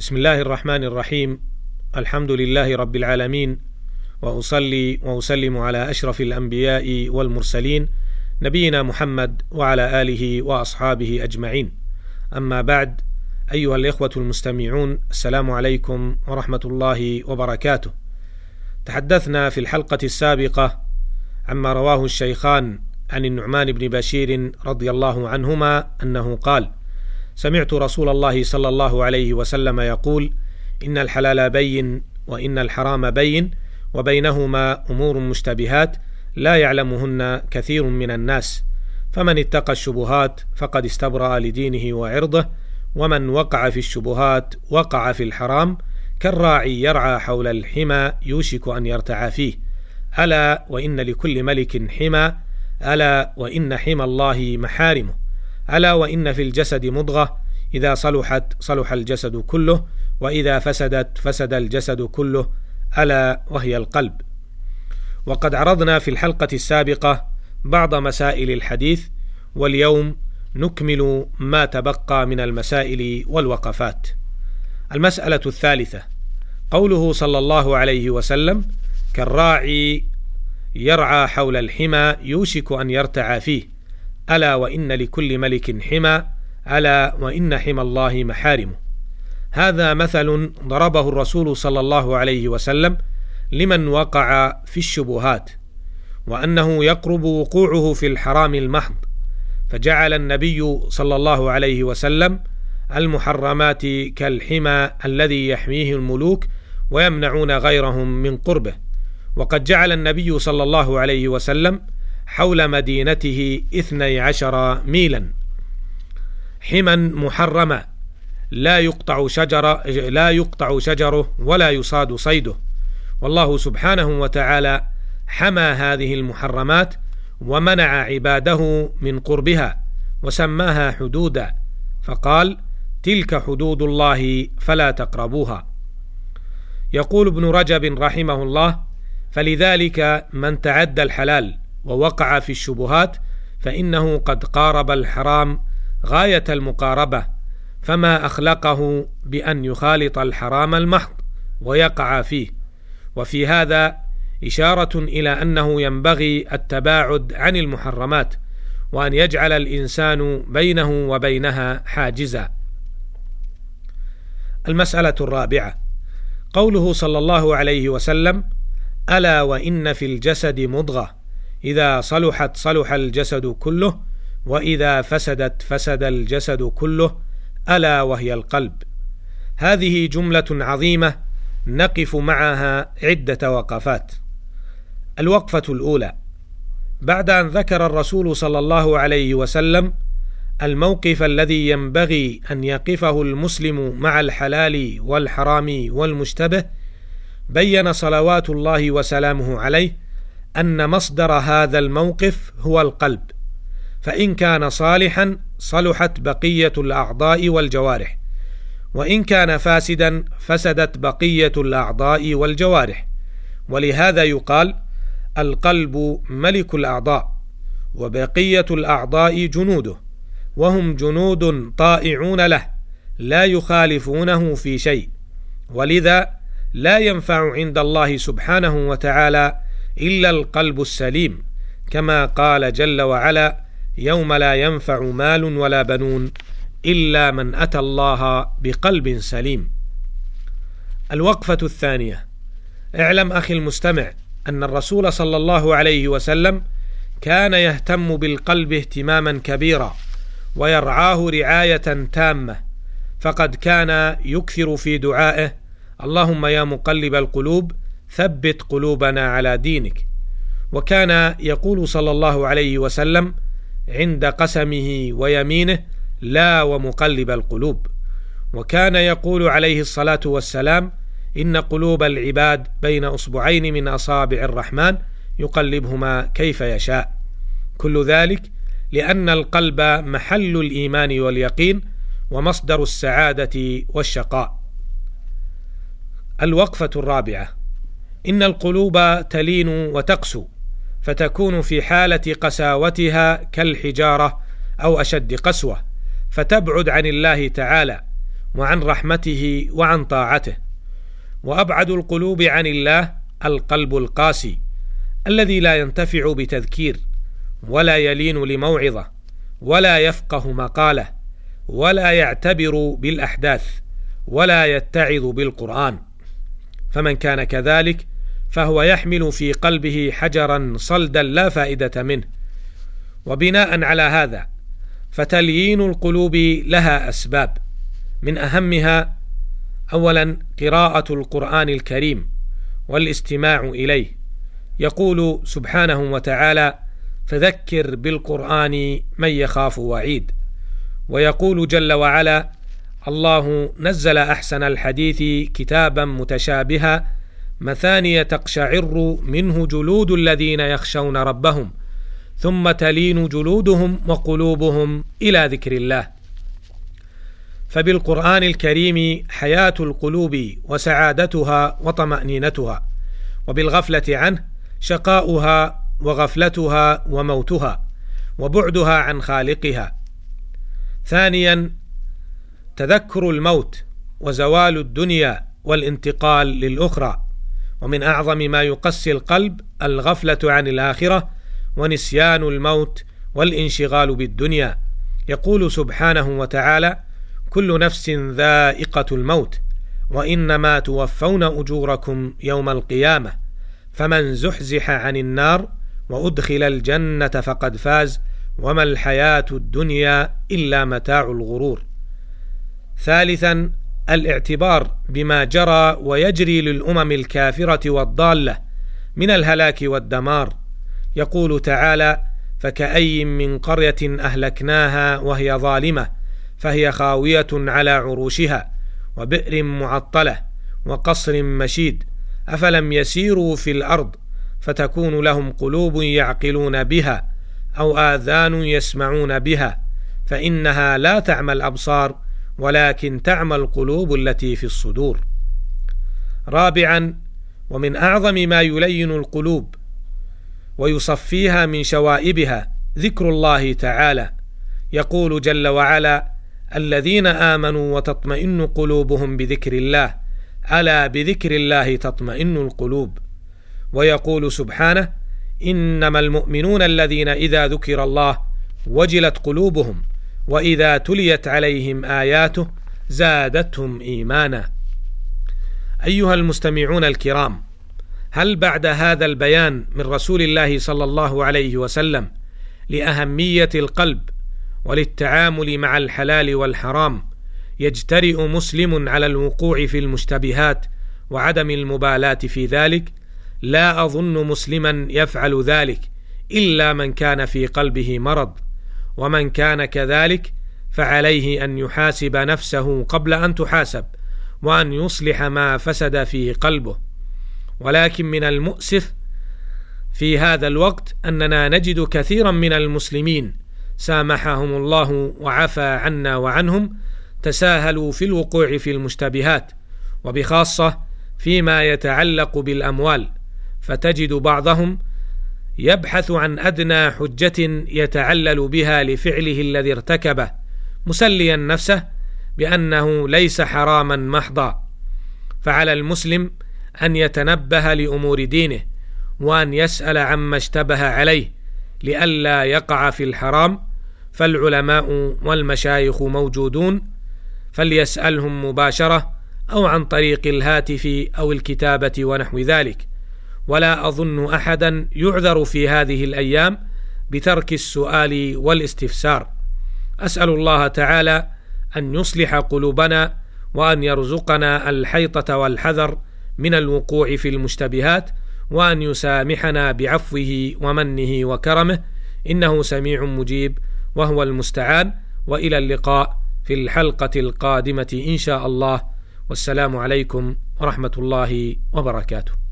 بسم الله الرحمن الرحيم الحمد لله رب العالمين واصلي واسلم على اشرف الانبياء والمرسلين نبينا محمد وعلى اله واصحابه اجمعين اما بعد ايها الاخوه المستمعون السلام عليكم ورحمه الله وبركاته تحدثنا في الحلقة السابقه عما رواه الشيخان عن النعمان بن بشير رضي الله عنهما انه قال سمعت رسول الله صلى الله عليه وسلم يقول إن الحلال بين وإن الحرام بين وبينهما أمور مشتبهات لا يعلمهن كثير من الناس. فمن اتقى الشبهات فقد استبرأ لدينه وعرضه ومن وقع في الشبهات وقع في الحرام كالراعي يرعى حول الحمى يوشك أن يرتعى فيه. ألا وإن لكل ملك حمى ألا وإن حمى الله محارمه. ألا وإن في الجسد مضغة؟ إذا صلحت صلح الجسد كله وإذا فسدت فسد الجسد كله ألا وهي القلب. وقد عرضنا في الحلقة السابقة بعض مسائل الحديث واليوم نكمل ما تبقى من المسائل والوقفات. المسألة الثالثة قوله صلى الله عليه وسلم كالراعي يرعى حول الحمى يوشك أن يرتعى فيه. ألا وإن لكل ملك حمى ألا وإن حمى الله محارمه هذا مثل ضربه الرسول صلى الله عليه وسلم لمن وقع في الشبهات وأنه يقرب وقوعه في الحرام المحض. فجعل النبي صلى الله عليه وسلم المحرمات كالحمى الذي يحميه الملوك ويمنعون غيرهم من قربه. وقد جعل النبي صلى الله عليه وسلم حول مدينته اثني عشر ميلا. حما محرما لا يقطع شجر لا يقطع شجره ولا يصاد صيده. والله سبحانه وتعالى حمى هذه المحرمات ومنع عباده من قربها وسماها حدودا. فقال تلك حدود الله فلا تقربوها. يقول ابن رجب رحمه الله فلذلك من تعدى الحلال ووقع في الشبهات فإنه قد قارب الحرام غاية المقاربة فما أخلقه بأن يخالط الحرام المحض ويقع فيه. وفي هذا إشارة إلى أنه ينبغي التباعد عن المحرمات وأن يجعل الإنسان بينه وبينها حاجزا. المسألة الرابعة. قوله صلى الله عليه وسلم ألا وإن في الجسد مضغة إذا صلحت صلح الجسد كله وإذا فسدت فسد الجسد كله ألا وهي القلب. هذه جملة عظيمة نقف معها عدة وقفات. الوقفة الأولى بعد أن ذكر الرسول صلى الله عليه وسلم الموقف الذي ينبغي أن يقفه المسلم مع الحلال والحرام والمشتبه بين صلوات الله وسلامه عليه أن مصدر هذا الموقف هو القلب فإن كان صالحا صلحت بقية الأعضاء والجوارح وإن كان فاسدا فسدت بقية الأعضاء والجوارح. ولهذا يقال القلب ملك الأعضاء وبقية الأعضاء جنوده وهم جنود طائعون له لا يخالفونه في شيء. ولذا لا ينفع عند الله سبحانه وتعالى إلا القلب السليم كما قال جل وعلا يوم لا ينفع مال ولا بنون إلا من أتى الله بقلب سليم. الوقفة الثانية اعلم أخي المستمع أن الرسول صلى الله عليه وسلم كان يهتم بالقلب اهتماما كبيرا ويرعاه رعاية تامة فقد كان يكثر في دعائه اللهم يا مقلب القلوب ثبت قلوبنا على دينك. وكان يقول صلى الله عليه وسلم عند قسمه ويمينه لا ومقلب القلوب. وكان يقول عليه الصلاة والسلام إن قلوب العباد بين أصبعين من أصابع الرحمن يقلبهما كيف يشاء. كل ذلك لأن القلب محل الإيمان واليقين ومصدر السعادة والشقاء. الوقفة الرابعة. إن القلوب تلين وتقسو فتكون في حالة قساوتها كالحجارة أو أشد قسوة فتبعد عن الله تعالى وعن رحمته وعن طاعته. وأبعد القلوب عن الله القلب القاسي الذي لا ينتفع بتذكير ولا يلين لموعظة ولا يفقه مقاله ولا يعتبر بالأحداث ولا يتعظ بالقرآن. فمن كان كذلك فهو يحمل في قلبه حجرا صلدا لا فائدة منه. وبناء على هذا فتليين القلوب لها أسباب. من أهمها اولا قراءة القرآن الكريم والاستماع إليه. يقول سبحانه وتعالى فذكر بالقرآن من يخاف وعيد. ويقول جل وعلا الله نزل أحسن الحديث كتابا متشابها مثانية تقشعر منه جلود الذين يخشون ربهم ثم تلين جلودهم وقلوبهم إلى ذكر الله. فبالقرآن الكريم حياة القلوب وسعادتها وطمأنينتها وبالغفلة عنه شقاؤها وغفلتها وموتها وبعدها عن خالقها. ثانيا تذكر الموت وزوال الدنيا والانتقال للأخرى. ومن أعظم ما يقسي القلب الغفلة عن الآخرة ونسيان الموت والانشغال بالدنيا. يقول سبحانه وتعالى كل نفس ذائقة الموت وإنما توفون أجوركم يوم القيامة فمن زحزح عن النار وأدخل الجنة فقد فاز وما الحياة الدنيا إلا متاع الغرور. ثالثا الاعتبار بما جرى ويجري للأمم الكافرة والضالة من الهلاك والدمار. يقول تعالى فكأي من قرية أهلكناها وهي ظالمة فهي خاوية على عروشها وبئر معطلة وقصر مشيد أفلم يسيروا في الأرض فتكون لهم قلوب يعقلون بها أو آذان يسمعون بها فإنها لا تعمى الأبصار ولكن تعمى القلوب التي في الصدور. رابعا ومن أعظم ما يلين القلوب ويصفيها من شوائبها ذكر الله تعالى. يقول جل وعلا الذين آمنوا وتطمئن قلوبهم بذكر الله ألا بذكر الله تطمئن القلوب؟ ويقول سبحانه إنما المؤمنون الذين إذا ذكر الله وجلت قلوبهم. وإذا تليت عليهم آياته زادتهم إيمانا. أيها المستمعون الكرام هل بعد هذا البيان من رسول الله صلى الله عليه وسلم لأهمية القلب وللتعامل مع الحلال والحرام يجترئ مسلم على الوقوع في المشتبهات وعدم المبالاة في ذلك؟ لا أظن مسلما يفعل ذلك إلا من كان في قلبه مرض. ومن كان كذلك فعليه أن يحاسب نفسه قبل أن تحاسب وأن يصلح ما فسد في قلبه. ولكن من المؤسف في هذا الوقت أننا نجد كثيرا من المسلمين سامحهم الله وعفى عنا وعنهم تساهلوا في الوقوع في المشتبهات وبخاصة فيما يتعلق بالأموال فتجد بعضهم يبحث عن أدنى حجة يتعلل بها لفعله الذي ارتكبه مسليا نفسه بأنه ليس حراما محضا. فعلى المسلم أن يتنبه لأمور دينه وأن يسأل عما اشتبه عليه لئلا يقع في الحرام فالعلماء والمشايخ موجودون فليسألهم مباشرة أو عن طريق الهاتف أو الكتابة ونحو ذلك. ولا أظن أحدا يعذر في هذه الأيام بترك السؤال والاستفسار. أسأل الله تعالى أن يصلح قلوبنا وأن يرزقنا الحيطة والحذر من الوقوع في المشتبهات وأن يسامحنا بعفوه ومنه وكرمه. إنه سميع مجيب وهو المستعان. وإلى اللقاء في الحلقة القادمة إن شاء الله. والسلام عليكم ورحمة الله وبركاته.